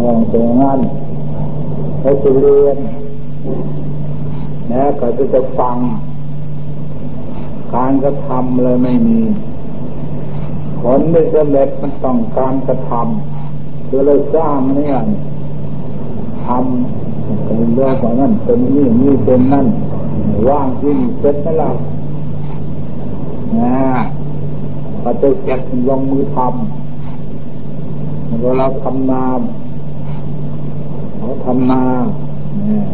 อย่างเป็นงั้นเขาจะเรียนนะก็จะจะฟัง การกระทำเลยไม่มี ผลไม่สำเร็จมันต้องการกระทำคือเราสร้างเนี่ยทำเป็นเรื่องของนั่นเป็นนี่นี่เป็นนั่นว่างที่เสร็จแล้วนะเราจะเก็บลงมือทำ เราเราทำนาเขาทำนาเนี่ย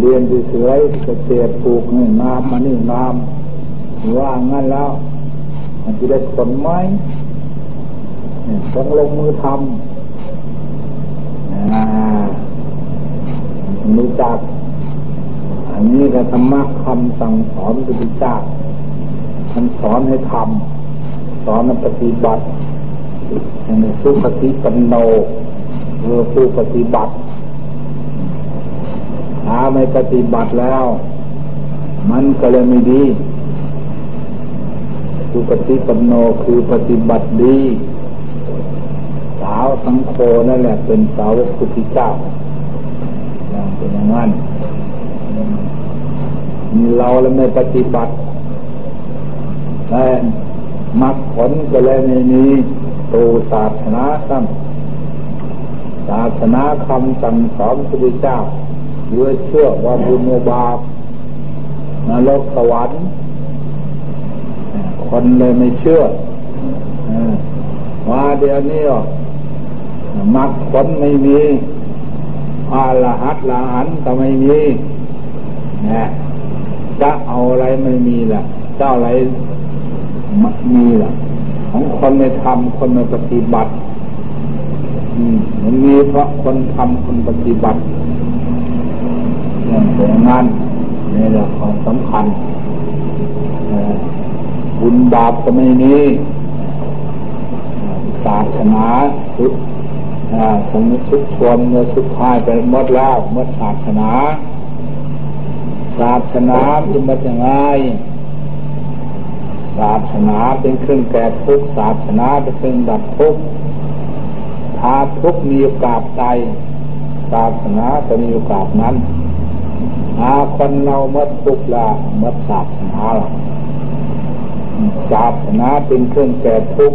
เรียนเฉยๆจะเสียปลูกนี่น้ำมานี่น้ำว่างั้นแล้ว มันจะได้ผลไหมต้องลงมือทำรู้จัก อันนี้ก็ธรรมะคำสั่งสอนพุทธเจ้าท่านสอนให้ทำสอนให้ปฏิบัติ นสุปฏิปันโนเรือผู้ปฏิบัติถ้าไม่ปฏิบัติแล้ว มันก็เลยไม่ดีสุปฏิปันโนคือปฏิบัติดี สาวสังโฆนั่นแหละเป็นสาวพุทธเจ้าอย่างเป็นอย่างนั้นเราแล้วไม่ปฏิบัติแต่มักผลก็เลยในนี้ ตูศาสนาคำศาสนาคำสั่งสอนพระเจ้าเยื่อเชื่อว่าบุญบาปนรกสวรรค์คนเลยไม่เชื่อว่าเดี๋ยวนี้มักผลไม่มีอาละหัดละหันก็ไม่มีนะจะเอาอะไรไม่มีล่ะ เจ้าอะไรมีล่ะ คนในทำคนในปฏิบัติมันมีเพราะคนทำคนปฏิบัติอย่างนงานนี่แหละของสำคัญบุญบาปก็ไม่มีศาสนาสุดสมุทุกชนเมื่อสุดท้ายไปหมดแล้วเมื่อศาสนา ศาสนาเป็นมาอย่างไร ศาสนาเป็นเครื่องแก้ทุกศาสนาเป็นเครื่องดับทุกถ้าทุกมีโอกาสใจศาสนาจะมีโอกาสนั้นหาคนเราเมื่อทุกข์ละเมื่อศาสนาละศาสนาเป็นเครื่องแก้ทุก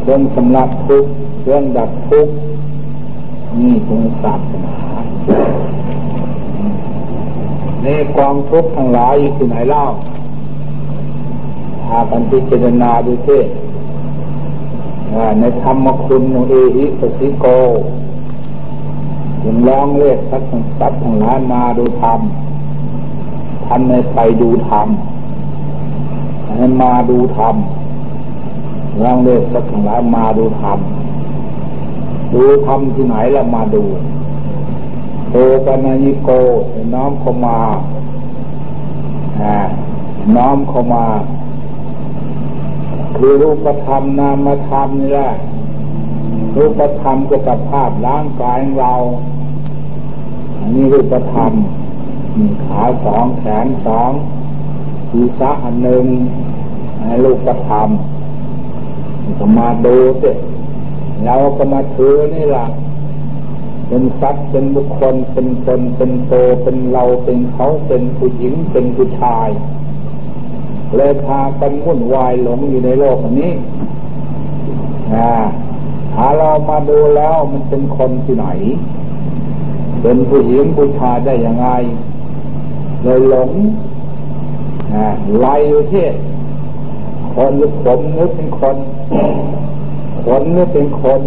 เครื่องสำลักทุกเครื่องดับทุกนี่คือศาสนาในกองทุกข์ทั้งหลายอยู่ที่ไหนเล่า หากันพิจารณาดูเทในธรรมคุณเอหิปสิโกยังร้องเรียกสัตว์สัตว์ทั้งหลายมาดูธรรมท่านไม่ไปดูธรรมให้มาดูธรรมร้องเรียกสัตว์ทั้งหลายมาดูธรรมดูธรรมที่ไหนแล้วมาดูโตปนายิโกน้อมเข้ามาน้อมเข้ามา คือรูปธรรมนามธรรมนี่แหละรูปธรรมก็กับภาพร่างกายของเราอันนี้รูปธรรมมีขาสองแขนสองศีรษะอันหนึ่งให้รูปธรรมก็มาดูสิเราก็มาถือนี่แหละเป็นสัตว์เป็นบุคคลเป็นตนเป็นโตเป็นเราเป็นเขาเป็นผู้หญิงเป็นผู้ชาย เลยพากันวุ่นวายหลงอยู่ในโลกนี้นะถ้าเรามาดูแล้วมันเป็นคนที่ไหน เป็นผู้หญิงผู้ชายได้ยังไง เลยหลงไล่เทศคนหรือผมนึกเป็นคนขนนึกเป็นคน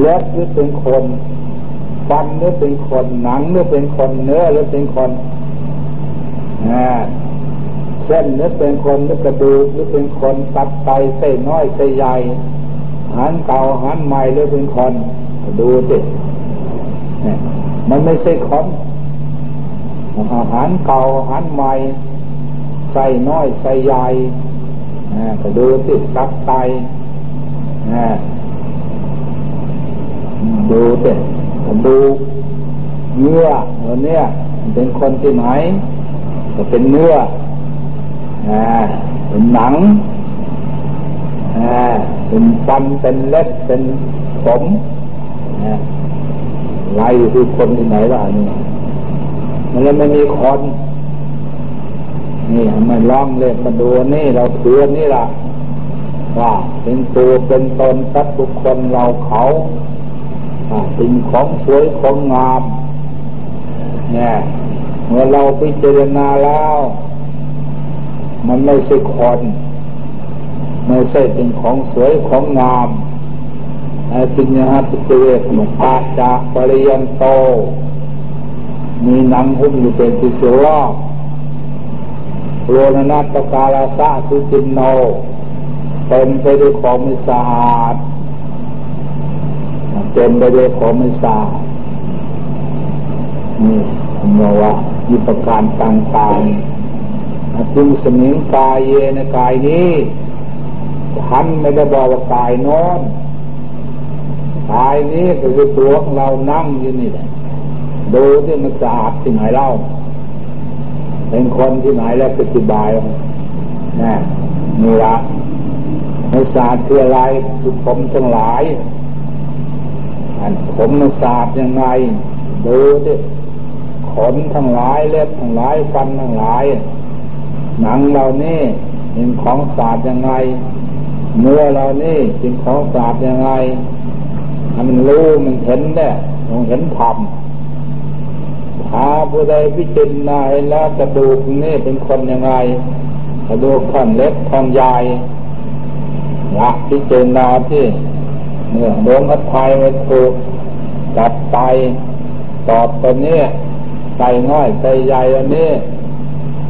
เล็บนึกเป็นคนฟันนึกเป็นคนหนังนึกเป็นคนเนื้อนึกเป็นคนนะ เส้นนึกเป็นคนนึกกระดูกนึกเป็นคนตับไตเส้นน้อยเส้นใหญ่หันเก่าหันใหม่หรือเป็นคนดูสิมันไม่ใช่คนอาหารเก่าหันใหม่ใส่น้อยใส่ใหญ่ก็ดูสิตับไตดูสิดูเนื้อวันเนี้ยเป็นคนที่ไหนก็เป็นเนื้อ เป็นหนังเป็นปันเป็นเล็บเป็นผมไล่คือคนที่ไหนล่ะนี่มันเลยไม่มีคนนี่มันล่องเล่นมาดูนี่เราถือนี่ล่ะว่าเป็นตัวเป็นตนสัตว์บุคคลเราเขาสิ่งของสวยของงามเนี่ยเมื่อเราพิจารณาแล้ว มันไม่ใช่คน ไม่ใช่เป็นของสวยของงามไอ้ปิญญาติเวกมุปาจาปริยันโต มีหนังหุ้มอยู่เป็นที่สุรอบโรนนัตกาลาสะสุจินโนเต็มไปด้วยของไม่สะอาดเต็มไปด้วยของไม่สะอาดนี่ผมบอกว่ามีประการต่างๆ จึงสมิงกายเยในกายนี้ท่านไม่ได้บอกว่ากายน้นกายนี้ก็คือตัวของเรานั่งอยู่นี่แหละดูที่มันสะอาดที่ไหนเล่า เป็นคนที่ไหนแล้วปฏิบัตินะนี่ละในศาสตร์คืออะไรคือผมทั้งหลายอันผมมันศาสตร์ยังไงดูดิขนทั้งหลายเล็บทั้งหลายฟันทั้งหลาย หนังเรานี่เป็นของศาสตร์ยังไง เนื้อเรานี่เป็นของศาสตร์ยังไงมันรู้มันเห็นเนี่ยมันเห็นธรรมถ้าผู้ใดพิจารณาแล้วกระดูกนี่เป็นคนยังไงกระดูกท่อนเล็กท่อนใหญ่ลักพิจารณาที่เมื่อดวงอัฐายไม่ถูกจับไปตอบตัวนี้ใส่น้อยใส่ใหญ่อันนี้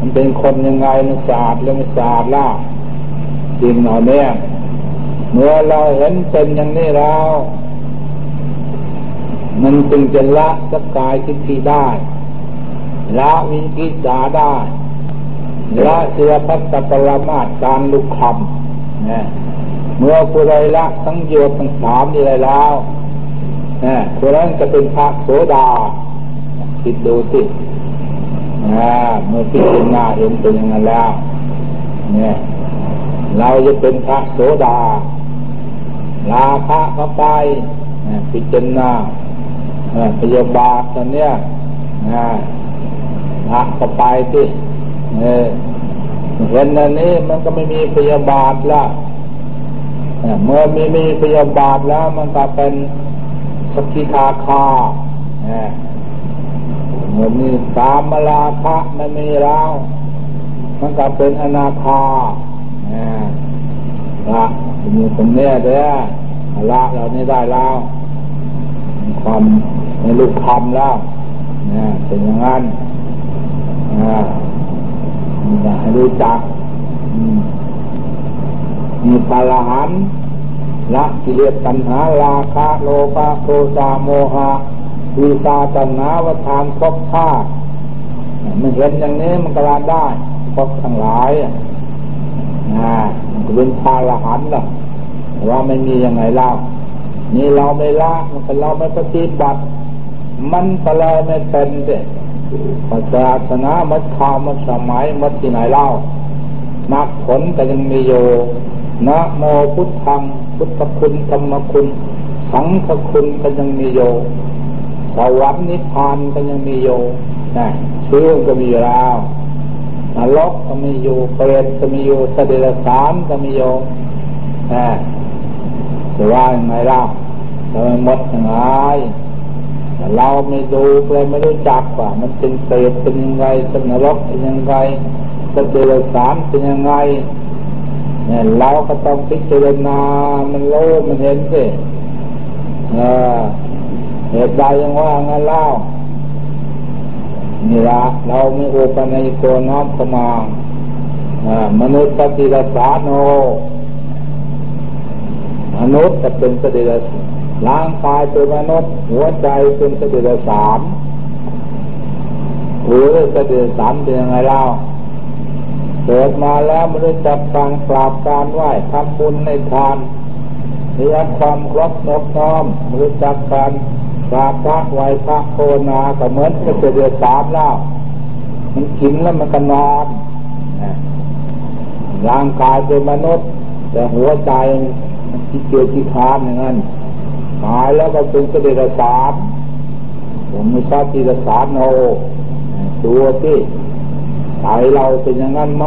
มันเป็นคนยังไงมันสะอาดหรือไม่สะอาดล่ะจริงเหล่านี้เมื่อเราเห็นเป็นอย่างนี้แล้ว มันจึงจะละสกายทิฏฐิได้ ละวิกิจาได้ ละเสียพัตปรมาตการลุกคำนะเมื่อผู้ใดละสังโยชน์ทั้งสามนี่เลยแล้วนะผู้นั้นจะเป็นพระโสดาคิดดูสิ นะเมื่อพิจารณาเห็นเป็นอย่างนั้นแล้ว เนี่ย เราจะเป็นพระโสดา ลาพระเข้าไปพิจารณาพยาบาทตอนเนี้ยนะละเข้าไปที่เเห็นอันนี้มันก็ไม่มีพยาบาทแล้วเมื่อมีมีพยาบาทแล้วมันก็เป็นสกิทาคาเมื่อมีสามมลาภะไม่มีแล้วมันก็เป็นอนาคาละมีคนเนี้ยเด้อละเรานี่ได้แล้วความในลูกคำแล้วเนี่ยเป็นอย่างนั้นอยากให้รู้จักมีพลหันละกิเลสตัณหาราคะโลภะโทสะโมหะ วิชาตัณหาวทานครบชาติมันเห็นอย่างนี้มันกระลาได้ครบทั้งหลายอะมันเป็นพาละหันล่ะว่าไม่มียังไงเล่านี่เราไม่ละมันก็นเราไม่ปฏิบัติ มันก็เลยไม่เป็นเด็ศาสนามัดข่าวมัดสมัยมัดที่ไหนเล่ามักผลแต่ยังมีอยู่นะโมพุทธังพุทธคุณธรรมคุณ สังฆคุณก็ยังมีอยู่ สวรรค์นิพพานก็ยังมีอยู่นะชื่อก็มีอยู่แล้วนรกก็มีอยู่เปรตก็มีอยู่สเดรสารก็มีอยู่นะจะว่าอย่างไรเล่าทำไมหมดยังไงแต่เราไม่ดูเลยไม่รู้จักว่า มันเป็นเปรตเป็นยังไงสนรกเป็นยังไงสเดรสารเป็นยังไงเนี่ยเราก็ต้องพิจารณา มันโลมันเห็นสิเเหตุใดยังว่างั้นเล่านี่ละเราไม่โอปในตัวน้อมเข้ามามนุษย์ปฏิรสาโนมนุษย์จะเป็นสติรสร่างกายเป็นมนุษย์ หัวใจเป็นสติรสามหัวสติรสามเป็นยังไงเล่าเกิดมาแล้วไม่ได้จับการกราบการไหว้ทำบุญในทานเรียกความครบนกน้อมไม่ได้จับการ กราพระไวพระโคนาก็เหมือนกับเดือดสามแล้วมันกินแล้วมันก็นอนร่างกายเป็นมนุษย์ แต่หัวใจมันกิที่เกียวที่คานอย่างนั้นตายแล้วก็เป็นเสด็จสารผมไม่ทราบที่สารโนตัวที่ใจเราเป็นอย่างนั้นไหม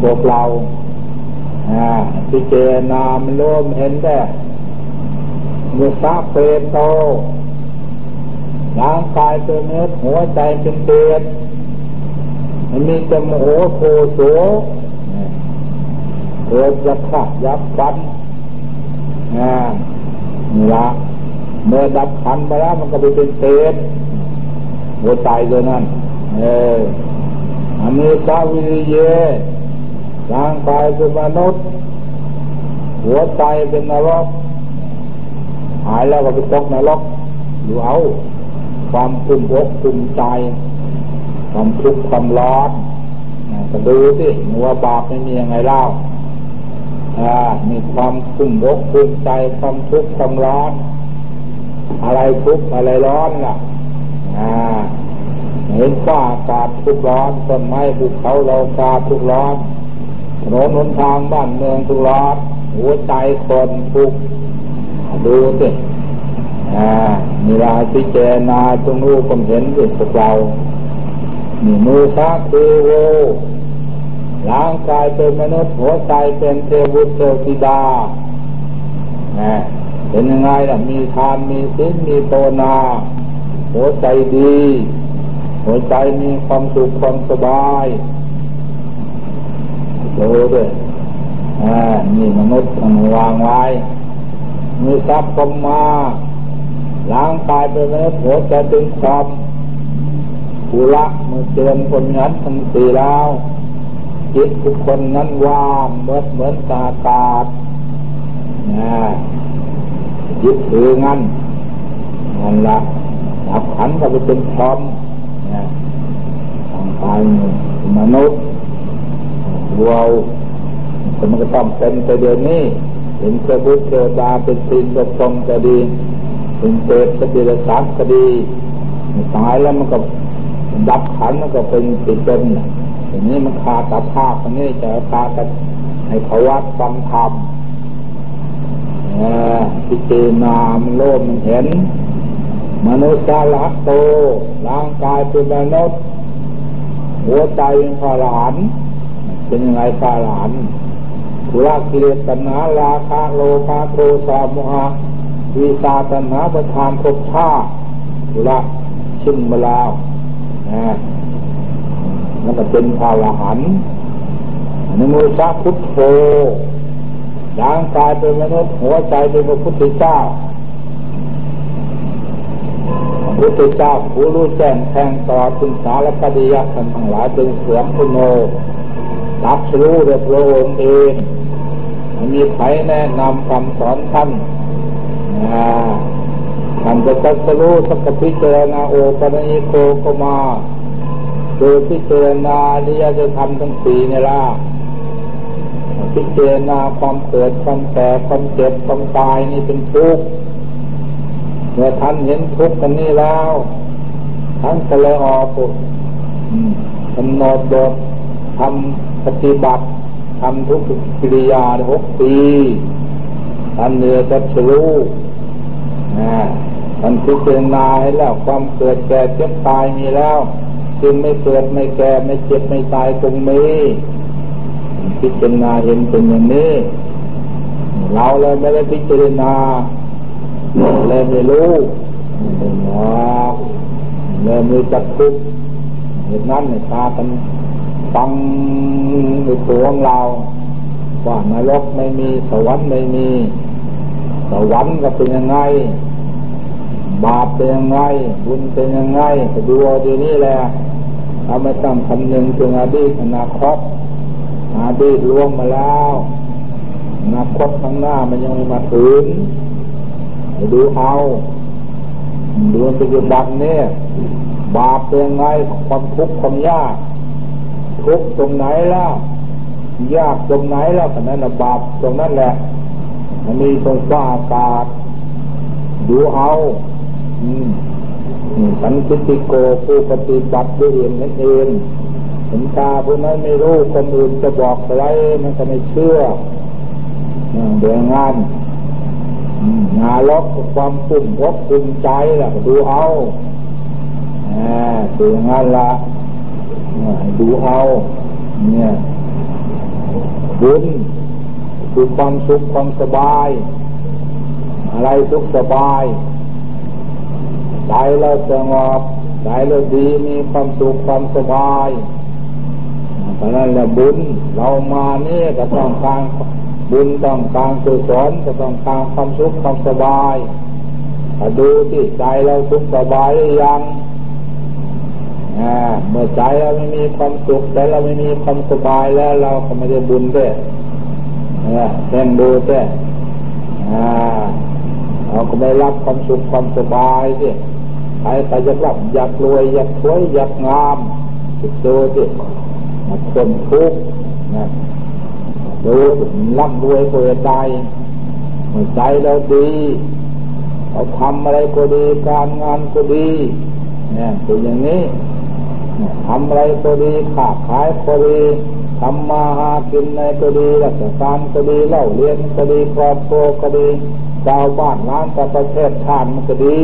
พวกเราพิเจนามันร่มเห็นได้ เมื่อซาเปนโตร่างกายเป็นเนื้อหัวใจเป็นเปรตมันมีแต่โมโหโทโสเกิดจะขัดยับฟันนี่ละเมื่อดับขันไปแล้วมันก็ไปเป็นเปรตหัวใจเลยนั่นเอออันนี้สาวิริเยร่างกายเป็นมนุษย์ หัวใจเป็นนรก หายแล้วก็ไปตกนรกดูเอา ความคุ้มอกคุ้มใจ ความทุกข์ความร้อนก็ดูสิหัวบาปไม่มียังไงเล่าอ่ามีความคุ้มอกคุ้มใจ ความทุกข์ความร้อน อะไรทุกข์อะไรร้อนล่ะ อ่าเห็นฟ้าอากาศทุกร้อนต้นไม้ภูเขาเรากาทุกร้อนถนนหนทางบ้านเมืองทุกร้อนหัวใจคนทุก ดูสิอ่ามีราพิเจนาจงรู้ผมเห็นด้วยพวกเรามีมือซักคือโวร่างกายเป็นมนุษย์หัวใจเป็นเทวุตเทวธิดาเป็นยังไงล่ะมีทานมีศีลมีโตนา หัวใจดี หัวใจมีความสุขความสบายโตด้วยอ่านี่มนุษย์มันวางไว้ มีทรัพย์กมาล้างกายไปแล้วหัวจเป็นความกุละมือเตือนคนนั้นทั้งสี่แล้วจิตทุกคนนั้นว่างเหมือนเหมือนตากาศนะยึดถืองั้นนั่นละดับขันก็ไปเป็นพร้อมทางกายมนุษย์เราแต่มันก็ต้องเป็นไปเดี๋ยวนี้ เป็นเทวุฒิเทวดาเป็นปีนกับตรงก็ดีเป็นเปรตเป็นเดรัจฉานก็ดีตายแล้วมันก็ดับขันมันก็เป็นติดเป็นอย่างนี้มันคาตัดภาพอันนี้จะคาตัดให้เขาวัดฟังธรรมพิจารณามันโลภมันเห็น มนุษย์ลักโตร่างกายเป็นมนุษย์หัวใจเป็นพระหลานเป็นยังไงพระหลาน ทุรกิเลสตัณหาราคะโลภะโทสะโมหะวิสาตัณหาประทานภพชาตุระชินมาแล้วนะนั่นก็เป็นพระหลานนโมชาพุทโธร่างกายเป็นมนุษย์หัวใจเป็นพระพุทธเจ้าพระพุทธเจ้าผู้รู้แจ้งแทงตลอดคุณสารคดียักษ์ทั้งหลายเป็นเสียงพุโนรับรู้โดยพระองค์เอง มีใครแนะนำคำสอนท่านท่านจะตัดสู้สักพิจารณาโอปัญิโกก็มาโดยพิจารณานิยจะทำทั้งสี่นี่ละพิจารณาความเกิดความแก่ความเจ็บความตายนี่เป็นทุกข์เมื่อท่านเห็นทุกข์กันนี้แล้วท่านก็เลยออกกำหนดบททำปฏิบัติ ทำทุกกิริยาหกปีท่านเนื้อจะรู้นะท่านพิจารณาให้แล้วความเกิดแก่เจ็บตายมีแล้วซึ่งไม่เกิดไม่แก่ไม่เจ็บไม่ตายตรงนี้พิจารณาเห็นเป็นอย่างนี้ เราเลยไม่ได้พิจารณาเลยไม่รู้ไม่หนอกเลยมีจักทุกเหตุนั้นในตากัน ฟังในตัวของเรา ว่านรกไม่มีสวรรค์ไม่มี สวรรค์ก็เป็นยังไง บาปเป็นยังไง บุญเป็นยังไงก็ดูเอาดีนี่แหละเราไม่ต้องคำนึงถึงอดีตอนาคตอดีตล่วงมาแล้วอนาคตข้างหน้ามันยังไม่มาถึงดูเอาดูปัจจุบันเนี่ยบาปเป็นยังไงความทุกข์ความยาก ทุกตรงไหนแล้ว ยากตรงไหนแล้วขนั้นบาปตรงนั้นแหละอันนี้ตรงฟ้าอากาศดูเอาสันติโกผู้ปฏิบัติด้วยเองนั่นเองเห็นตาผู้นั้นไม่รู้คนอื่นจะบอกอะไรมันก็ไม่เชื่อเดืองงานงานลบความปุ่มรบปุ่มใจล่ะดูเอาดูงานละ ดูเอา เนี่ยบุญคือความสุขความสบาย อะไรสุขสบายใจเราสงบใจเราดีมีความสุขความสบายเพราะนั้นแหละบุญเรามานี่ก็ต้องการบุญต้องการกุศลก็ต้องการความสุขความสบายดูที่ใจเราสุขสบายหรือยัง เมื่อใจเราไม่มีความสุขใจเราไม่มีความสบายแล้วเราก็ไม่ได้บุญด้วยเช่นดูเจ้เราก็ไม่รับความสุขความสบายสิใครใครอยากรับอยากรวยอยากสวยอยากงามจิตดูสิมันเป็นทุกข์นะดูร่ำรวยเกิดใจเมื่อใจเราดีเราทำอะไรก็ดีการงานก็ดีเนี่ยเป็นอย่างนี้ ทำอะไรก็ดีขาขายก็ดีทำมาหากินในก็ดีรัชการก็ดีเล่าเรียนก็ดีครอบครัวก็ดีชาวบ้านร้านกับประเทศชาติมันก็ดี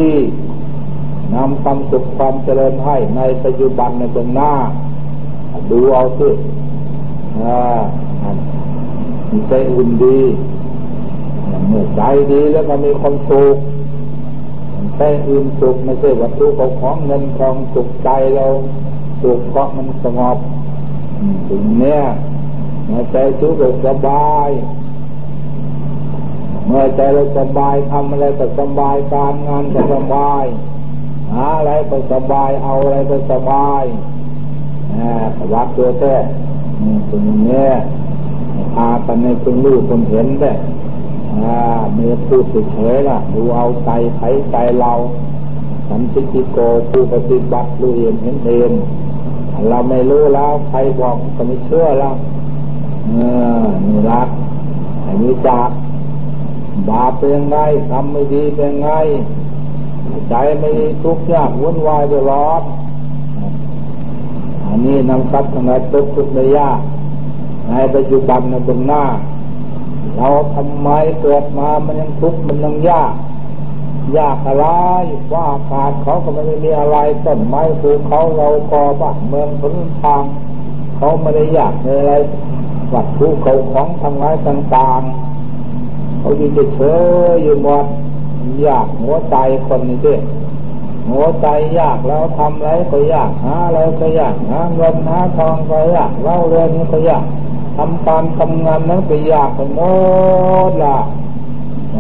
นำความสุขความเจริญให้ในปัจจุบันในเบื้องหน้า ดูเอาสิมีใจอุ่นดีเมื่อใจดีแล้วก็มีความสุขใจอื่นสุขไม่ใช่วัตถุของเงินทองสุขใจเรา สุขเพราะมันสงบถึงเนี้ยเมื่อใจสุขสบาย เมื่อใจเราสบายทำอะไรก็สบายการงานก็สบายหาอะไรก็สบายเอาอะไรก็สบายวัดตัวแท้ถึงเนี้ยพาไปในคุณรู้คุณเห็นได้เมื่อพูดเฉยๆล่ะ ดูเอาใจไขใจเราสันติโกผู้ปฏิบัติรู้เองเห็นเอง เราไม่รู้แล้วใครบอกก็ไม่เชื่อแล้วเออนี่รักอันนี้จากบาปเป็นไงทำไม่ดีเป็นไงใจไม่ดีทุกข์ยากวุ่นวายเดือดร้อนอันนี้นำทรัพย์ทั้งหลายทุกทุกระยะในปัจจุบันในบนหน้า เราทำไมเกิดมามันยังทุกข์มันยังยาก ยากอะไรว่าอากาศเขาก็ไม่ได้มีอะไรต้นไม้ภูเขาเรากอบ้านเมืองพื้นทางเขาไม่ได้อยากอะไรวัตถุเขาของทำงานต่างๆเขาอยู่เฉยอยู่หมดยากหัวใจคนนี้ด้หัวใจยากแล้วทำอะไรก็ยากหาอะไรก็ยากหาเงินหาทองก็ยากเล่าเรื่องนี้ก็ยากทำการทำงานนั้นก็ยากไปหมดละ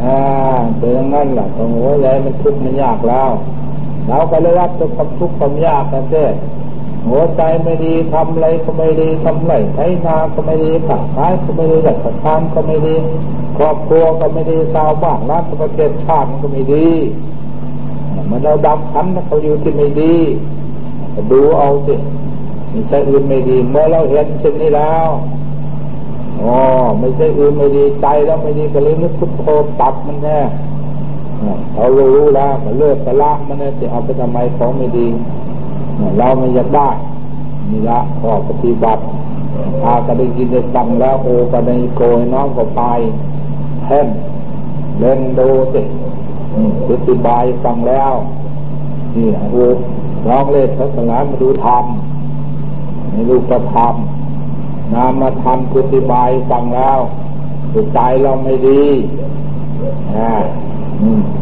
อ่าเป็นอย่างนั้นแหละตรงหัวใจมันทุกข์มันยากแล้ว เราก็เลยรับตัวความทุกข์ความยากกันเจ้หัวใจไม่ดีทำอะไรก็ไม่ดีทำไรใช้นาก็ไม่ดีขับขายก็ไม่ดีจัดการก็ไม่ดี ครอบครัวก็ไม่ดีชาวบ้านรัฐประเทศชาติก็ไม่ดีมันเราดำคันเขาอยู่ที่ไม่ดีดูเอาสิมีใช่อื่นไม่ดี เมื่อเราเห็นเช่นนี้แล้ว อ๋อไม่ใช่อื่นไม่ดีใจแล้วไม่ดีก็เลยนึกพุทโธตัดมันแน่เรารู้แล้วก็เลิกไปละมันเนี่ยจะเอาไปทำไมของไม่ดีเราไม่อยากได้นี่ละขอปฏิบัติพาก็ได้กินได้ฟังแล้วโอก็ได้โกยน้องก็ไปแท่นเล่นดูสิปฏิบัติฟังแล้วนี่โอ้ร้องเล่นทัศนามาดูธรรมไม่รู้ประธรรม นามาทำปฏิบัติฟังแล้วจิตใจเราไม่ดี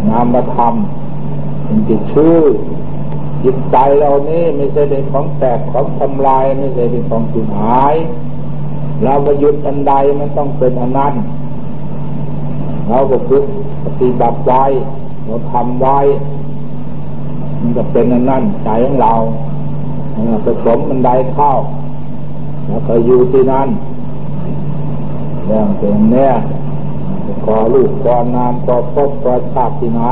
นามมาทำเป็นจิตชื่อ จิตใจเรานี่ไม่ใช่เป็นของแตกของทำลายไม่ใช่เป็นของสูญหาย เราประยุทธ์อันใดมันต้องเป็นอันนั้นเราก็ฝึกปฏิบัติไว้เราทำไว้ มันจะเป็นอันนั้นใจของเราผสมมันใดเข้า แล้วก็อยู่ที่นั่นเรื่องเป็นเนี้ยก่อลูกก่อนามก่อพบก่อชาติที่ไหน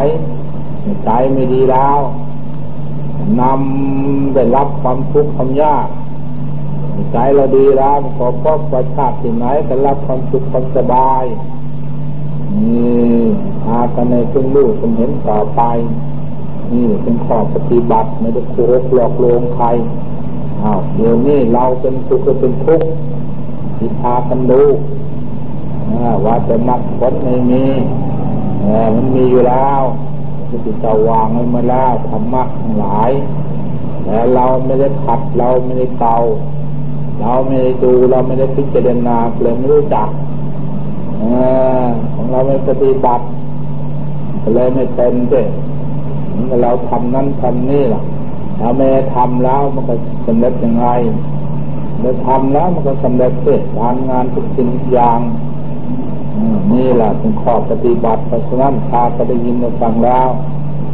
ใจไม่ดีแล้วนำได้รับความทุกข์ความยากใจเราดีแล้วขอพบก่อชาติที่ไหนก็รับความสุขความสบายนี่พากันในพึ่งลูกเป็นเห็นต่อไป นี่เป็นข้อปฏิบัติไม่ได้โกหกหลอกลวงใคร อ้าวเดี๋ยวนี้เราเป็นสุขเป็นทุกข์ที่พากันดูว่าจะมักผลไม่มีมันมีอยู่แล้วจะติดตาวางไว้มาแล้วธรรมะทั้งหลายแต่เราไม่ได้ขัดเราไม่ได้เตาเราไม่ได้ดูเราไม่ได้พิจารณาเลยไม่รู้จักของเราไม่ปฏิบัติเลยไม่เป็นเด้เราทำนั้นทำนี่ล่ะ เราไม่ทำแล้วมันก็สำเร็จยังไงเมื่อทำแล้วมันก็สำเร็จเสร็จการงานทุกสิ่งทุกอย่างนี่แหละเป็นข้อปฏิบัติเพราะฉะนั้นพาก็ได้ยินได้ฟังแล้ว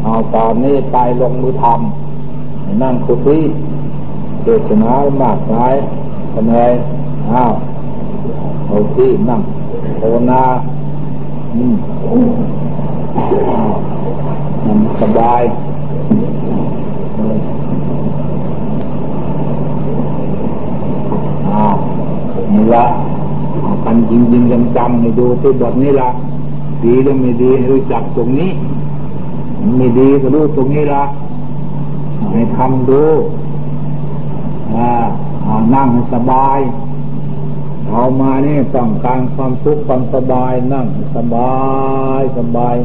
เอาตอนนี้ไปลงมือทำนั่งคุยเทศนามากหลายกันเลยอ้าวเอาที่นั่งภาวนาอืมสบายอ้าวนี่ ละกันจริงจริงจำให้ดูที่บทนี้ละดีหรือไม่ดีรู้จักตรงนี้ ไม่ดีก็รู้ตรงนี้ละให้ทำดูนั่งให้สบายเอามานี่ต้องการความสุขความสบายนั่งสบายสบาย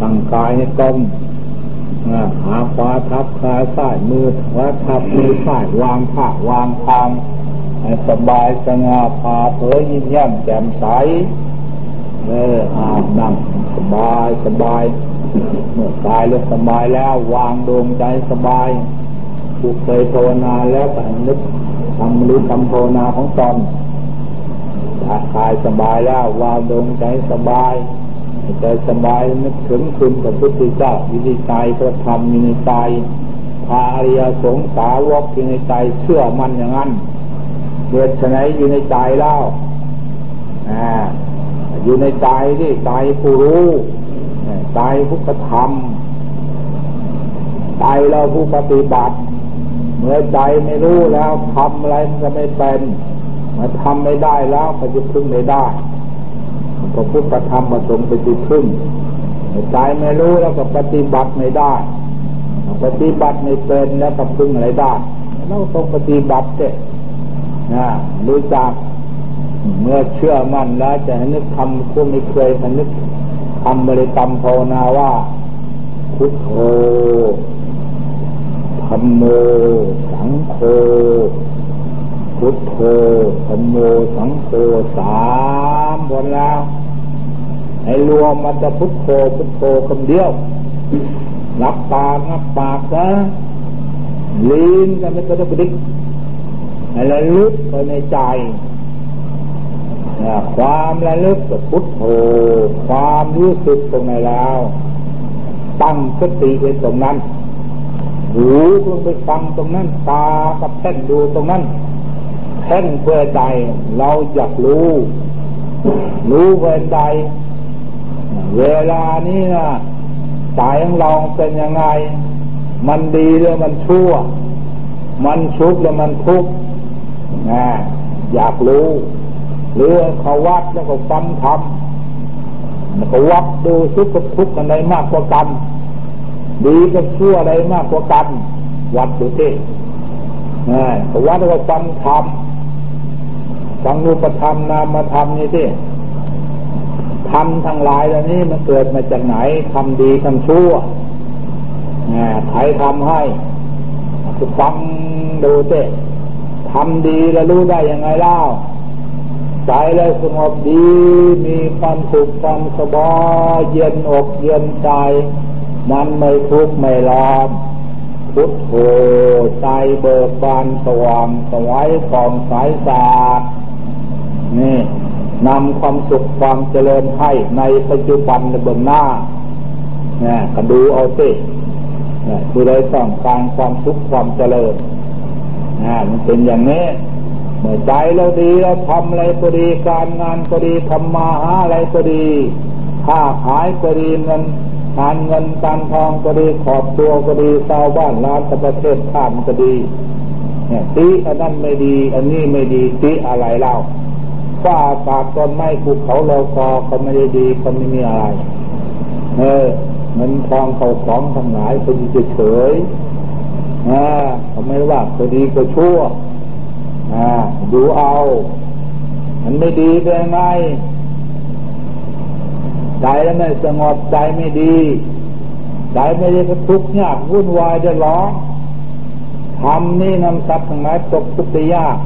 ตั้งกายให้ตรงหาขวาทับขาซ้ายมือขวาทับมือซ้ายวางผ้าวางทาง ให้สบายสง่าผ่าเผยยิ้มแย้มแจ่มใสเอออาบนั่งสบายสบายเมื่อกายแล้วสบายแล้ววางดวงใจสบายผู้เคยภาวนาแล้วแต่นึกทำหรือทำภาวนาของตนกายสบายแล้ววางดวงใจสบายใจสบายนึกถึงคุณพระพุทธเจ้าวิธีใจพระธรรมมีในใจพาอริยสงสาวกในใจเชื่อมันอย่างนั้น เกิดชนอยู่ในใจแล้วอ่าอยู่ในใจที่ใจผู้รู้ใจผู้กระทำใจเราผู้ปฏิบัติ เมื่อใจไม่รู้แล้วทำอะไรมันก็ไม่เป็นมาทำไม่ได้แล้วก็จะพึ่งไม่ได้พระพุทธธรรมประสงค์ไปจิพึ่งใจไม่รู้แล้วก็ปฏิบัติไม่ได้ ปฏิบัติไม่เป็นแล้วก็พึ่งอะไรได้เราต้องปฏิบัติเจ้ นะรู้จักเมื่อเชื่อมั่นแล้วจะนึกทำผู้ไม่เคยนึกทำบริกรรมภาวนาว่าพุทโธธรรมโม สังโฆพุทโธธรรมโม สังโฆสามบนแล้วให้รวมมันจะพุทโธพุทโธคำเดียวหลับตางับปากนะลิ้นก็ไม่กระดุกกระดิก ให้ระลึกไปในใจความระลึกกับพุทโธความรู้สึกตรงไหนแล้ว ตั้งสติไว้ตรงนั้น หูลงไปฟังตรงนั้น ตากับแท่นดูตรงนั้นแท่นเพื่อใจเราอยากรู้ รู้เพื่อใจเวลานี้นะใจของเราเป็นยังไง มันดีหรือมันชั่ว มันชุกหรือมันทุกข์ นะอยากรู้หรือเขาวัดแล้วก็ฟังทำแล้วก็วัดดูสุขกับทุกข์อะไรมากกว่ากัน ดีกับชั่วอะไรมากกว่ากัน วัดดูที่นะเขาวัดแล้วก็ฟังทำฟังรูปธรรมนามธรรมนี่ที่ทำทั้งหลายเหล่านี้มันเกิดมาจากไหนทำดีทำชั่วใครทำให้ฟังดูเต้ ทำดีแล้วรู้ได้ยังไงเล่าใจเลยสงบดีมีความสุขความสบายเย็นอกเย็นใจ มันไม่ทุกข์ไม่ร้อนพุทโธใจเบิกบานสว่างสวยกองสายสาดนี่นำความสุขความเจริญให้ในปัจจุบันในเบื้องหน้านี่ก็ดูเอาสินี่ดูเลยต้องการความสุขความเจริญ นะมันเป็นอย่างนี้เมื่อใจเราดีเราทำอะไรก็ดีการงานก็ดีทำมาหาอะไรก็ดีค้าขายก็ดีเงินการเงินการทองก็ดีขอบตัวก็ดีชาวบ้านร้านประเทศข้ามก็ดี เนี่ยตีอันนั้นไม่ดี อันนี้ไม่ดีตีอะไรเล่าฟ้าอากาศต้นไม้ภูเขาเรากอเขาไม่ได้ดีเขาไม่มีอะไร เออเงินทองเขาของทั้งหลายเป็นเฉย อ่าเขาไม่ว่าก็ดีก็ชั่วอ่าดูเอา มันไม่ดีเป็นไงใจแล้วไม่สงบใจไม่ดีใจไม่ได้ก็ทุกข์ยากวุ่นวายได้ร้องทำนี่นำสัตว์ทั้งหลายตกทุกข์ได้ยาก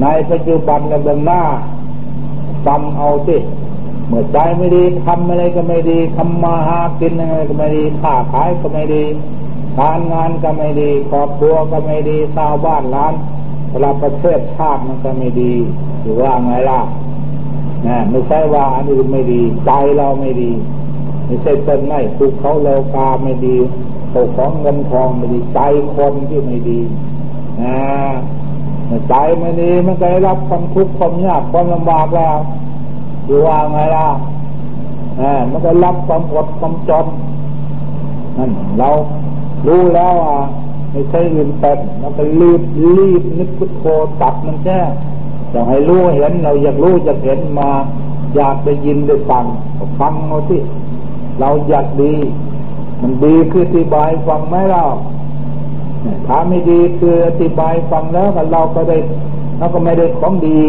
ในปัจจุบันและเบื้องหน้าจำเอาสิเมื่อใจไม่ดีทำอะไรก็ไม่ดีทำมาหากินอะไรก็ไม่ดีค้าขายก็ไม่ดี การงานก็ไม่ดีครอบครัวก็ไม่ดีชาวบ้านร้านเวลาประเทศชาติมันก็ไม่ดีหรือว่าไงล่ะนะไม่ใช่ว่าอันอื่นไม่ดี ใจเราไม่ดี ไม่ใช่ต้นไม้ภูเขาเลวกาไม่ดีตกของเงินทองไม่ดีใจคนที่ไม่ดีนะใจไม่ดีมันก็ได้รับความทุกข์ความยากความลำบากแล้วอยู่ว่าไงล่ะมันก็รับความอดความจนนั่นเรา รู้แล้วอะไม่ใช่ลืมเป็นเราก็รีบรีบนึกพุทโธตัดมันแค่อยากให้รู้เห็นเราอยากรู้อยากเห็นมา อยากได้ยินได้ฟังฟังเอาที่เราอยากดี มันดีคืออธิบายฟังไหมเราถ้าไม่ดีคืออธิบายฟังแล้วเราก็ได้เราก็ไม่ได้ของดี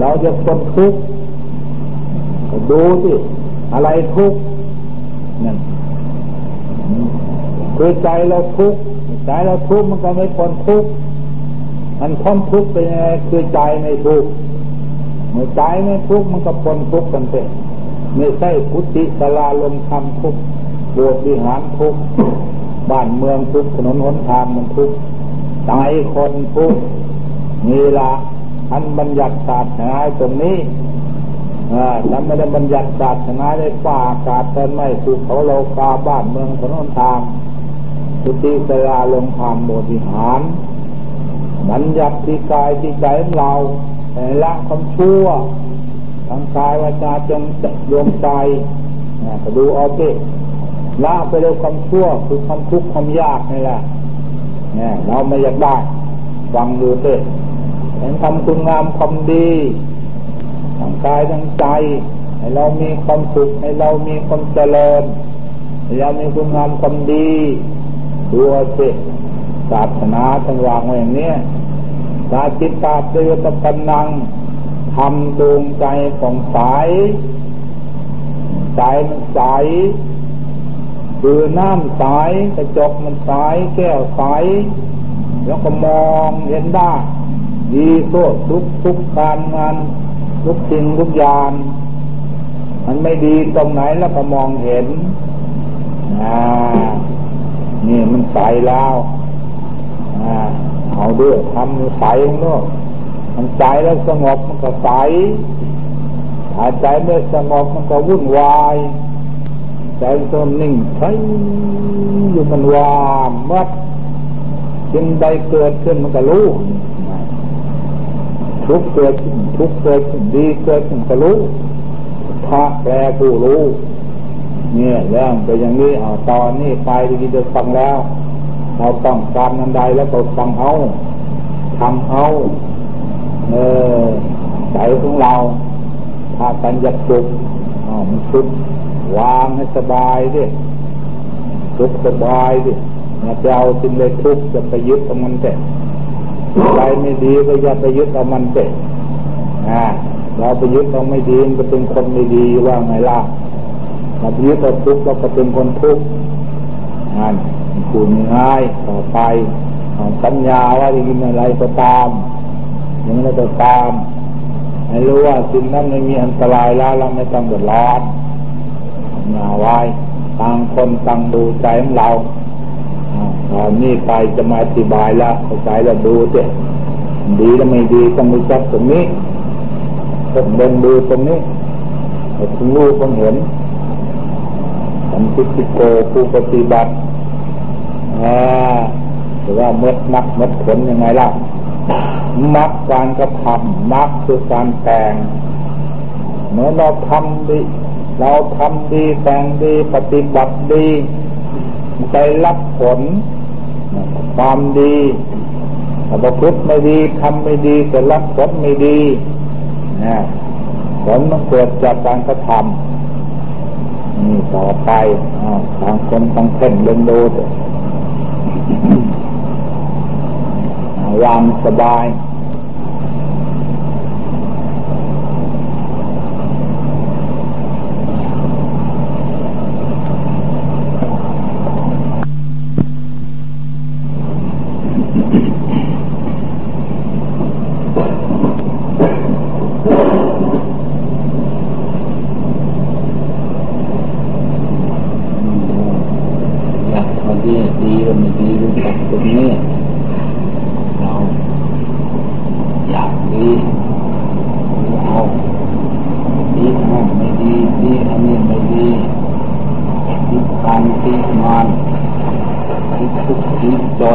เราจะคนทุกข์ก็ดูสิอะไรทุกข์นั่น คือใจเราทุกข์ใจเราทุกข์มันก็ไม่พ้นทุกข์มันพ้นทุกข์ไปยังไงคือใจไม่ทุกข์เมื่อใจไม่ทุกข์มันก็พ้นทุกข์กันไปไม่ใช่พุทธิสลาลมทำทุกข์โบสถ์วิหารทุกข์บ้านเมืองทุกข์ถนนหนทางมันทุกข์ใจคนทุกข์นี่ละอันบัญญัติศาสนาตรงนี้แล้วไม่ได้บัญญัติศาสนาได้ป่าอากาศต้นไม้ภูเขาโลกาบ้านเมืองถนนทาง สุติสลาลงทานโมดิหารบัญญัติที่กายที่ใจของเราละความชั่วทางกายวาจาจงโยมใจก็ดูเอาเกละไปเลยความชั่วคือความทุกข์ความยากนี่แหละเนี่ยเราไม่อยากได้ฟังดูเถอะเห็นทำคุณงามความดีทางกายทางใจ ให้เรามีความสุขให้เรามีความเจริญให้เรามีคุณงามความดี ดูสิศาสนาทั้งวางไว้อย่างนี้ตาจิตตาเตือตะปันนังทำดวงใจของสายใจมันใสคือน้ำใสกระจกมันใสแก้วใสแล้วก็มองเห็นได้ดีโซทุกทุกการงานทุกสิ่งทุกอย่างมันไม่ดีตรงไหนแล้วก็มองเห็นอ่า นี่มันใสแล้วอเอาด้วยทำใสเนาะมันใจแล้วสงบมันก็ใสถ้าใจไม่สงบมันก็วุ่นวายใจตัวนิ่งใสอยู่มันวานมัดจึงใดเกิดขึ้นมันก็รู้ทุกเกิดขึ้นทุกเกิดขึ้นดีเกิดขึ้นก็รู้พระแปลผู้รู้ เนี่ยเรื่องไปอย่างนี้เอาตอนนี้ไปดีจะฟังแล้ว เราต้องการนันใดแล้วก็ฟังเอาทำเอาเออใจของเราถ้ากันจะสุขอ๋อมันสุขวางให้สบายดิสุขสบายดิอย่าไปเอาสิ่งเลยทุกข์จะไปยึดกับมันแต่ใจไม่ดีก็อย่าไปยึดเอามันเตะเราไปยึดเอาไม่ดีมันก็เป็นคนไม่ดีว่าไงล่ะ เราไปยึดเอาทุกข์เราก็เป็นคนทุกข์นั่นคูณง่ายต่อไปสัญญาว่าจะกินอะไรก็ตามยังไงก็ตามให้รู้ว่าสิ่งนั้นไม่มีอันตรายแล้วเราไม่ต้องเดือดร้อนอย่าไว้ต่างคนต่างดูใจของเราตอนนี้ไปจะมาอธิบายแล้วเข้าใจแล้วดูเถอะดีแล้วไม่ดีต้องรู้จักตรงนี้ต้องเดินดูตรงนี้ให้คุณรู้คุณเห็น สันติิโกผู้ปฏิบัติอ่าหรือว่าเมดนักเมดผลยังไงล่ะ มักการกระทำมักคือการแต่งเมื่อเราทำดีเราทำดีแต่งดีปฏิบัติดีใจรับผล ความดีประพฤติไม่ดีทำไม่ดีจะรับผลไม่ดีนะผลมันเกิดจากการกระทำ ต่อไปทางคนต้องเพ่งเล่นดูวางสบาย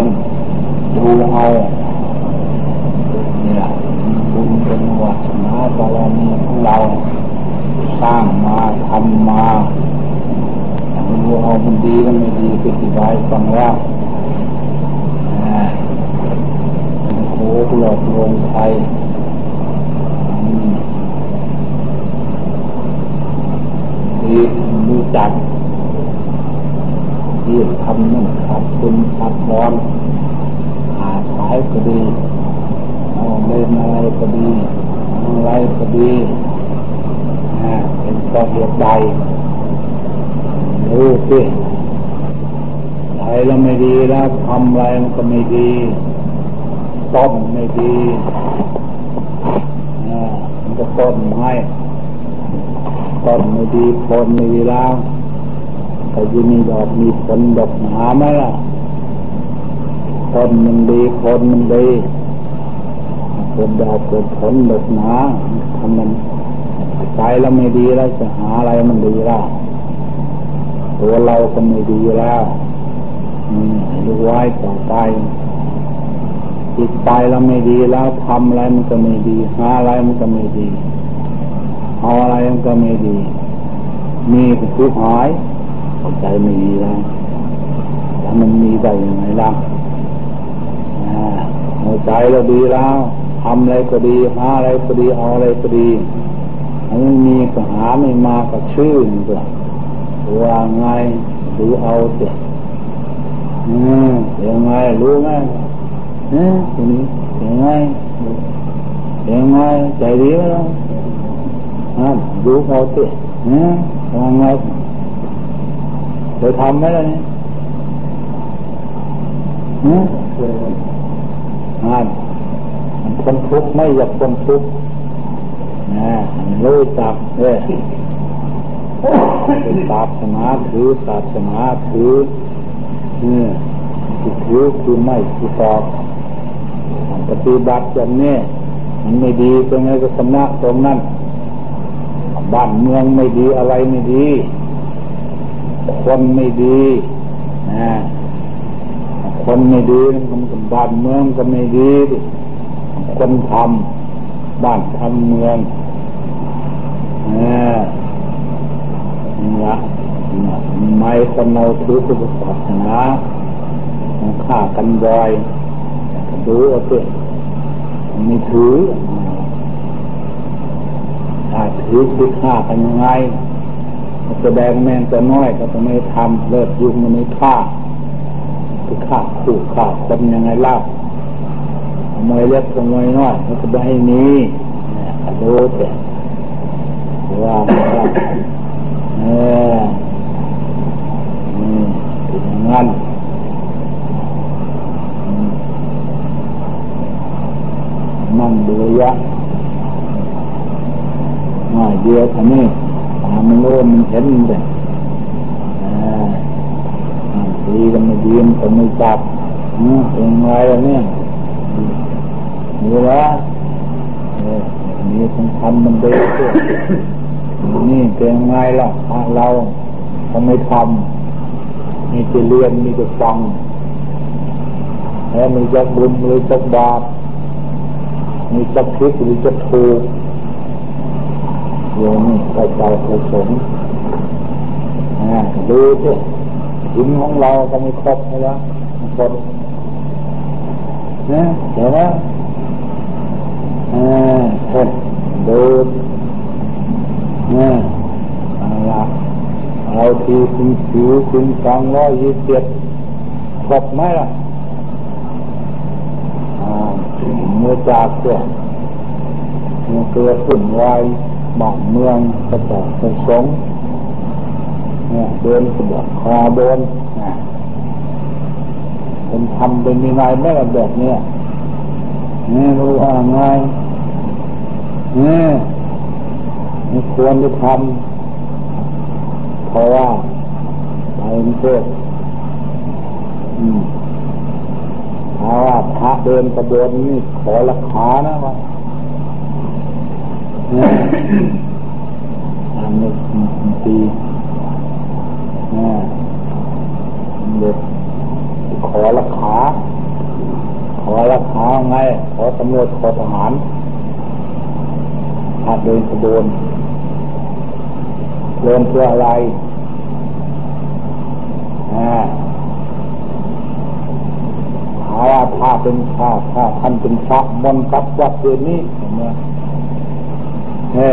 นดูเอานี่แหละบุญเป็นวัฒนาบารมีของเรา สร้างมาทำมาดูเอามันดีก็ไม่ดีก็อธิบายฟังว่าโอ้หลองใครดีรู้จักที่ทำนั่นขัดคุณขัดร้อนหาขายก็ดีเอาเล่นอะไรก็ดีอะไรก็ดีเป็นเพราะเหตุใดรู้สิใจเราไม่ดีแล้วทำอะไรมันก็ไม่ดี ต้นไม่ดีมันก็ต้นไม้ต้นไม่ดีผลไม่ดีแล้วแต่จะมีดอกมีผลดอกหนาไหมล่ะต้นมันดีคนมันดีผลดดอกเกิดผลดอกหนาทำมันใจเราไม่ดีแล้วจะหาอะไรมันดีล่ะตัวเราก็ไม่ดีแล้วดูไว้ต่อไป จิตใจเราไม่ดีแล้วทำอะไรมันก็ไม่ดีหาอะไรมันก็ไม่ดีเอาอะไรมันก็ไม่ดีมีก็คือหายใจไม่ดีแล้วแล้วมันมีได้ยังไงล่ะหัวใจเราดีแล้วทำอะไรก็ดีหาอะไรก็ดีเอาอะไรก็ดีมันมีก็หาไม่มาก็ชื่นก็ว่าไงดูเอาเสียอืมยังไงรู้ไหม นี่ยทีนี้ยังไงยังไงใจดีไหมล่ะฮะดูเอาเสียอืมยังไงเคยทำไหมล่ะเนี่ยอืมอ่านมันคนทุกข์ไม่อยากคนทุกข์นะรู้จักเลยศาสนาถือศาสนาถือเนี่ยถือคือไม่คือตอบ ปฏิบัติอย่างนี้มันไม่ดีตรงไหนก็สำนักตรงนั้นบ้านเมืองไม่ดีอะไรไม่ดี คนไม่ดีนะคนไม่ดีมันบ้านเมืองก็ไม่ดีคนทำบ้านทำเมืองนี่ละไม่คนเราถือพุทธศาสนาฆ่ากันบ่อยดูเอา มีถือ ถ้าถือคือฆ่ากันยังไงแสดงแม่งจะน้อยก็จะไม่ทำเลิกยุ่งมันไม่ฆ่าคือฆ่าขู่ฆ่าคนยังไงเล่าขโมยเล็กขโมยน้อยมันจะไม่มีดูสิว่าเออเป็นอย่างนั้น งดูระยะง่ายเดียวท่านี้ตามันรู้มันเห็นเลยดีกันไม่ดีมันก็ไม่จับเป็นไงล่ะเนี่ยนี่ละมีคนทำมันเด็กนี่เป็นไงล่ะเราทำไม่ทำมีจะเรียนมีจะฟังแล้วมีจะบุญมีจะบาป มีจะคิดหรือจะถูกโยนี่ใจใจประสงค์ดูสิสิ่งของเราก็ม่ครบแล้วคนนะเห็นไหมอ่าเห็นดูเนี่ยอะไรเอาทีคุณผิวคุณสองร้อยยี่สิบครบไหมล่ะเมื่อ จากเกิดเมื่อเกิดฝุ่นวายบ้านเมืองกระจายกระสงเนี่ยเดินสะดวกคอโดนเป็นทำเป็นมีนายแม่แบบเนี้ยนี่รู้ว่าไงนี่ไม่ควรจะทำเพราะว่าไปมันเกิดอืมถ้าว่าพระ เดินกระโดนี่ขอราคานะวะเนี่ยอันนี้ตีเนี่ยเด็กขอราคาขอราคาไง ขอตำรวจขอทหารอาเดินขบวนเดินเพื่ออะไรหา ว่าถ้าเป็นพระถ้าท่านเป็นพระมนกับวัดเดือนนี้เห็นไหมเฮ้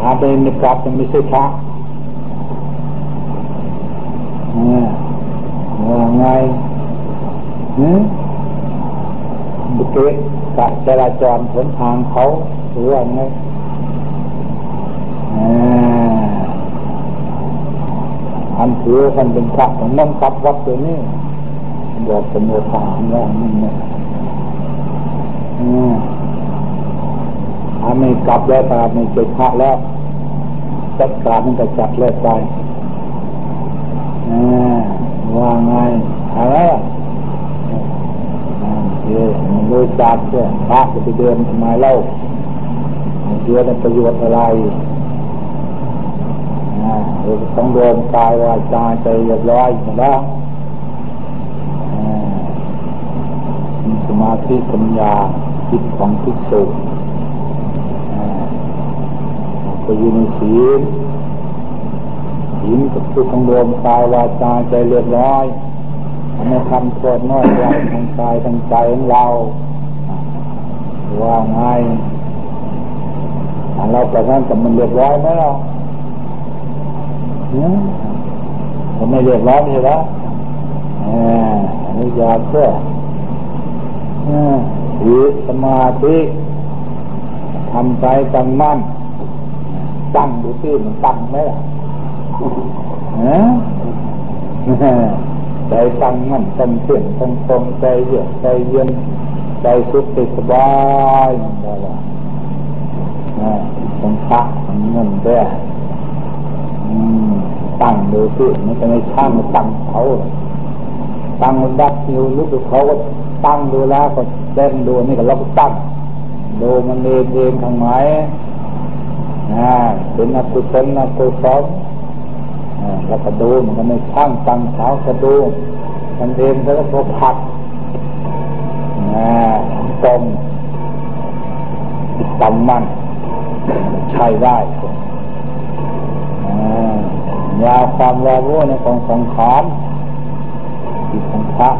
หาเป็นนิกับยังไม่ใช่พระว่าไงหืมบุเกตกะจราจรผลทางเขาหรือว่าไงอันถือท่านเป็นพระของนั่งกับวัดตัวนี้ บอกสมุทฐานว่านี่เนี่ยถ้าไม่กลับแล้วตาไม่เจ็บพระแล้วจัดการมันจะจัดเลิกไปว่าไงอะไรเดี๋ยวมันรู้จักเพื่อพระจะไปเดินทำไมเล่าเดี๋ยวจะประโยชน์อะไรเราต้องรวมกายวาจาใจเรียบร้อยหมดแล้ว มีสมาธิปัญญาจิตของทิศสุก็อยู่ในศีลศีลก็คือต้องรวมกายวาจาใจเรียบร้อยไม่ทำโทษน้อยใหญ่ทางกายทางใจของเรา ว่าไงเราแต่นั้นแต่มันเรียบร้อยไหมเราผมไม่เรียบร้อยใช่ไหมอนุญาตเพื่อ ถือสมาธิทำใจตั้งมั่นตั้งดูที่มันตั้งไหมล่ะใจตั้งมั่นตั้งเที่ยงตั้งตรงใจเยือกใจเย็นใจสุขใจสบายนั่นแหละตรงพระมันเงินด้วยตั้งดูสิมันจะไม่ช่างมันตั้งเขาตั้งดักนิ้วลุกเขาก็ ตั้งดูแล้วก็เต้นดูนี่ก็เราก็ตั้งดูมันเองเองทางไหนนะเป็นอกุศลอกุศลแล้วก็ดูมันก็ไม่ช่างตั้งเท้าก็ดูมันเองแล้วก็ผักนะตรงตั้งมั่นใช้ได้ยาความรอรู้ในของสังขารจิตสังขาร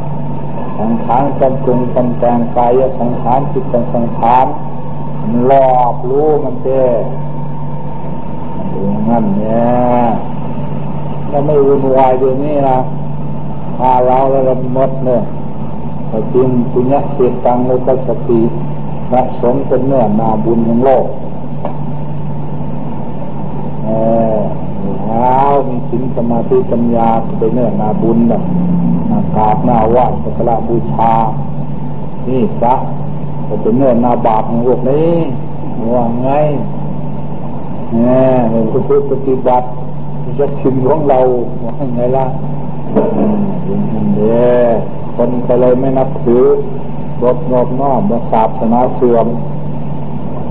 สังขารจำปรุงจำแจงกายสังขารจิตเป็นสังขารมันรอบรู้มันเจ้มันดูงั้นเนี่ยแล้วไม่วุ่นวายเดี๋ยวนี้นะพาเราแล้วเราหมดเนี่ยแต่จริงปุญญาเสียตังโลกสติพระสงฆ์เป็นเนื้อนาบุญของโลกเออแล้วมีสินสมาธิปัญญาเป็นเนื้อนาบุญแบบนา กราบหน้าว่าสักการบูชา นี่พระจะเป็นเนื้อนาบาปของโลกนี้ว่าไงเนี่ยเป็นผู้ปฏิบัติจะชินของเราว่าไงล่ะเด้คนก็เลยไม่นับถือรบนอบน้อมศาสนาเสื่อม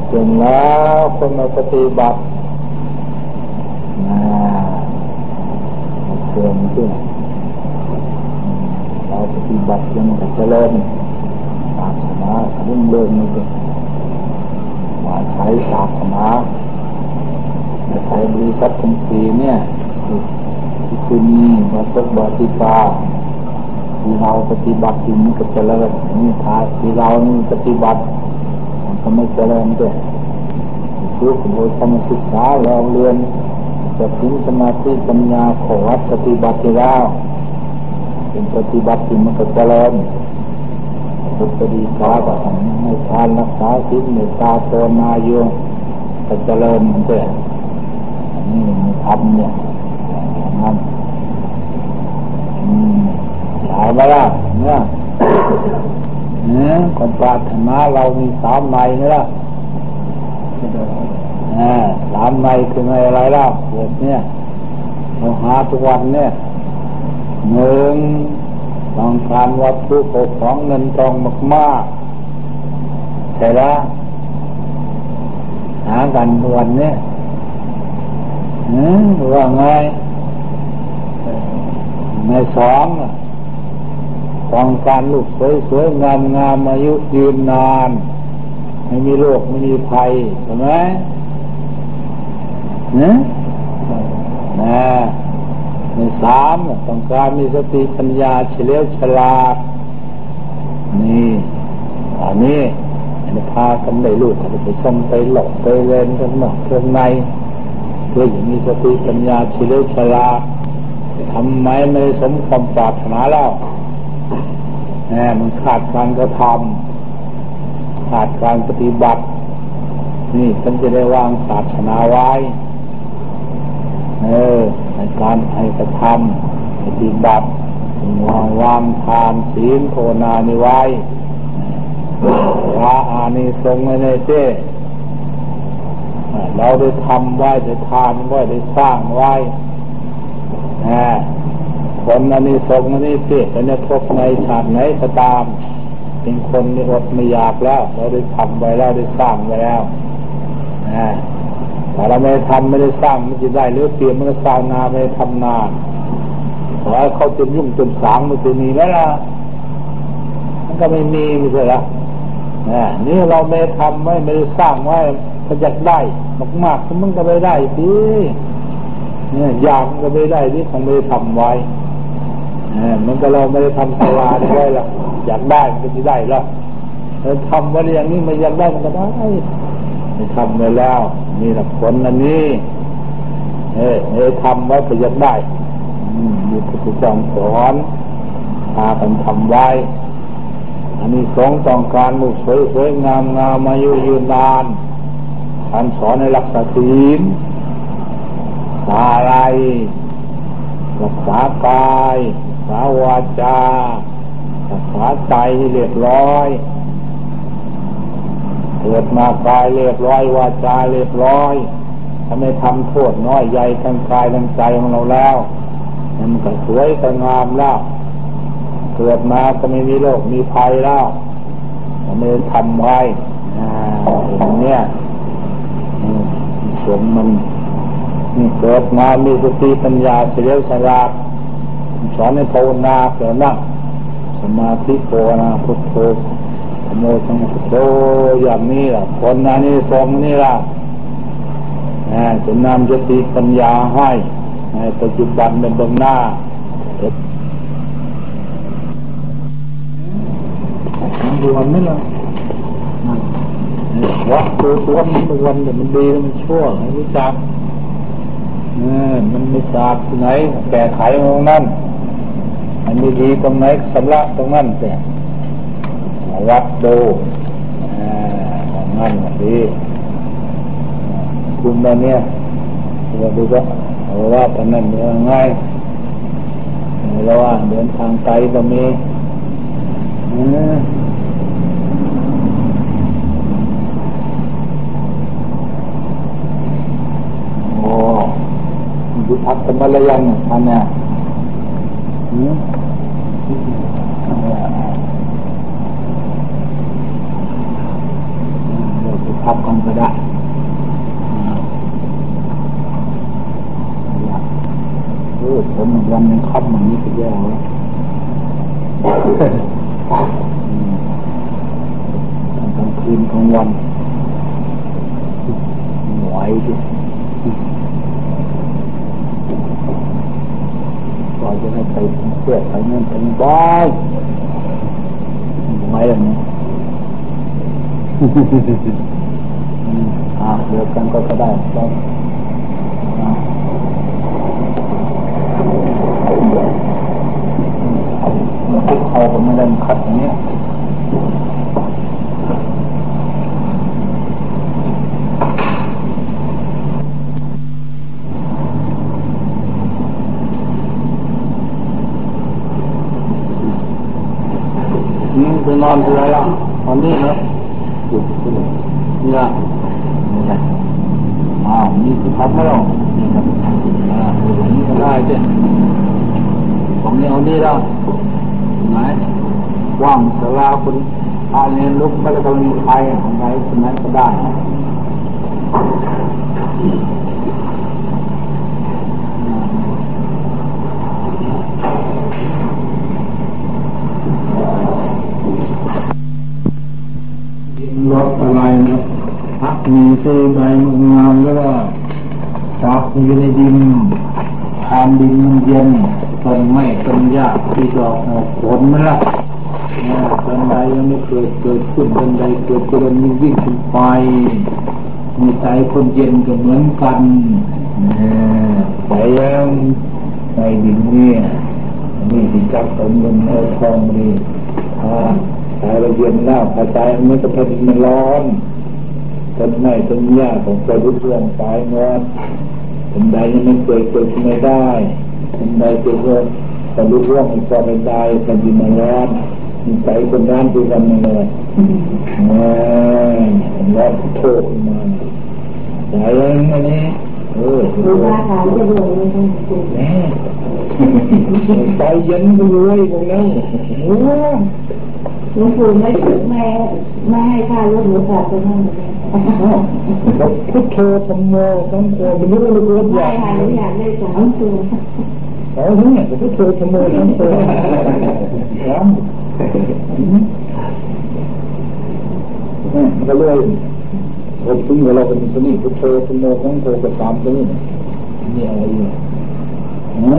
เสื่อมแล้วคนมาปฏิบัติเสื่อมขึ้น ฏิบัติยังจะเจริญศาสนารุ่งเรืองนี่ว่าใช้ศาสนาใช้บริษัททั้งสี่เนี่ยที่คือมีมาสกบติปาที่เราปฏิบัติมันก็เจริญนี่ท้ายที่เราปฏิบัติมันก็ไม่เจริญด้วยซื้อขโมยธรรมศึกษาเราเรียนจะทิ้งสมาธิปัญญาขอวัดปฏิบัติแล้ว เป็นปฏิบัติมันก็เจริญสุปฏิกาก็ให้ทานรักษาศีลเมตตาโตนาโยก็เจริญมันด้วยนี่มีทำเนี่ยนั่นถามมาละเนี่ยเนี่ยคนปรารถนาเรามีสามในนี่ละสามในคือในอะไรล่ะเกิดเนี่ยเราหาทุกวันเนี่ย หนึ่งต้องการวัตถุของเงินทองมากๆใช่แล้วหากันวันเนี่ยว่าไงในสองต้องการลูกสวยสวยงามงามอายุยืนนาน ไม่มีโรคไม่มีภัยใช่ไหมนะนะ สามต้องการมีสติปัญญาเฉลียวฉลาดนี่อันนี้อันนี้พากันได้ลูกกันไปชมไปหลอกไปเล่นกันนอกเรื่องในเพื่ออย่างมีสติปัญญาเฉลียวฉลาดทำไมไม่สมความปรารถนาแล้วแหมมันขาดการกระทำขาดการปฏิบัติ นี่ฉันจะได้วางศาสนาไว้ เออในการให้กระทำปฏิบัติวางวางทานศีลโทนานิไว้พระอานิสงส์ในเจ้เราได้ทำไว้ได้ทานไว้ได้สร้างไว้คนอันนี้สงอันนี้เพียรในพบในชาติไหนก็ตาม เป็นคนไม่อดไม่อยากแล้ว เราได้ทำไว้แล้วได้สร้างไว้แล้วนะ ถ้าเราไม่ทำไม่ได้สร้างมันจะได้หรือเปลี่ยนมันก็สร้างนาไม่ได้ทำนาขอให้เขาจนยุ่งจนสางมันจะมีไหมล่ะมันก็ไม่มีไม่ใช่หรอนี่เราไม่ทำไว้ไม่ได้สร้างไว้ก็อยากได้มากๆมันก็ไม่ได้ดีเนี่ยอยากก็ไม่ได้ที่ของไม่ได้ทำไว้มันก็เราไม่ได้ทำสลาได้ละอยากได้มันก็จะได้ละเราทำไว้อย่างนี้ไม่อยากได้มันก็ได้ ม่ทำไว้แล้วนี่แหละผลอันนี้เออเออทำไว้ก็อยากได้มีพระพุทธเจ้าสอนพากันทำไว้ อันนี้สองต้องการมุสวยสวยงามงามมายุยืนนานท่านสอนในหลักศีลษาอะไรรักษากายรักษาวาจารักษาใจเรียบร้อย เกิดมากายเรียบร้อยวาจาเรียบร้อยถ้าไม่ทำโทษน้อยใหญ่ทั้งกายทั้งใจของเราแล้วมันก็สวยก็งามแล้วเกิดมาก็ไม่มีโรคมีภัยแล้วไม่ทำไว้อย่างเนี้ยสมมันเกิดมามีสติปัญญาเฉลียวฉลาดสอนให้ภาวนาเกิดนั่งสมาธิโกนาพุทโธ โมสังพุทโธอย่างนี้ล่ะคนนั้นนี่สองนี่ล่ะจะนำสติปัญญาให้ในปัจจุบันเป็นเบื้องหน้าด่วนไม่ละวัดตัวตัวมันด่วนแต่มันดีมันชั่วให้รู้จักมันมีศาสตร์ที่ไหนแก้ไขตรงนั้นมันมีดีตรงไหนสำลักตรงนั้นแต่ วัดดูของนั่นดีคุณมาเนี่ยเราดูก็ว่าตอนนั้นเมื่อง่ายเราว่าเดินทางไกลก็มีโอ้ยุพักกันมาแล้วยังท่านเนี่ย เราจะพักกันก็ได้เออผมวันยังคับมันนี้ก็แย่แล้วกลางคืนกลางวันไหวยดิจะให้ไปเพื่อไปเงินไปบ้าหนไม่แบบนี้ อาเดียวกันก็ได้ก็เอาผมไม่ได้คัดอย่างนี้ งใช้ของไหนสมัยก็ได้รถอะไรนะพักมีซื้อใบงามแล้วก็จับอยู่ในดินทานดินมันเย็นต้นไม้ต้นหญ้าที่ดอกผลไม่ละ นใดยังไม่เกิดเกิดขึ้นต้นใดเกิดเจริญยิ่งยิ่งขึ้นไปมีใจคนเย็นก็เหมือนกันใจยังในดินเนี่ยนี่ที่จับสมเงินเอาทองนี่ถ้าใจเราเย็นแล้วพอใจมันก็เป็นมันร้อนต้นไม้ต้นหญ้าของใจรุ่งร่วงไปงดต้นใดยังไม่เกิดเกิดไม่ได้ต้นใดเกิดก็จะรุ่งร่วงอีกก็ไม่ได้จะดิมันร้อน ใจคนร้านคือกันเลยแม่ร้อนโทษมาใจอันนี้เออดูว่าขายจะรวยไม่ต้องดูแม่ใจเย็นไปเลยพวกนั้นโอ้หลวงปู่ไม่ไม่ไม่ให้ค่ารถหรือขาดไปนั่นเลยเราพุทโธธรรมโมสังโฆไม่รู้เลยว่าอไม่ยากค่ะหนูอยากได้สามตัว เอาเนี่ยพุทโธธรรมโมสังโฆครับก็เลยผมถึงเราเป็นคนนี้พุทโธธรรมโมสังโฆก็ตามตัวนี้นี่อะไรเนี่ยฮะ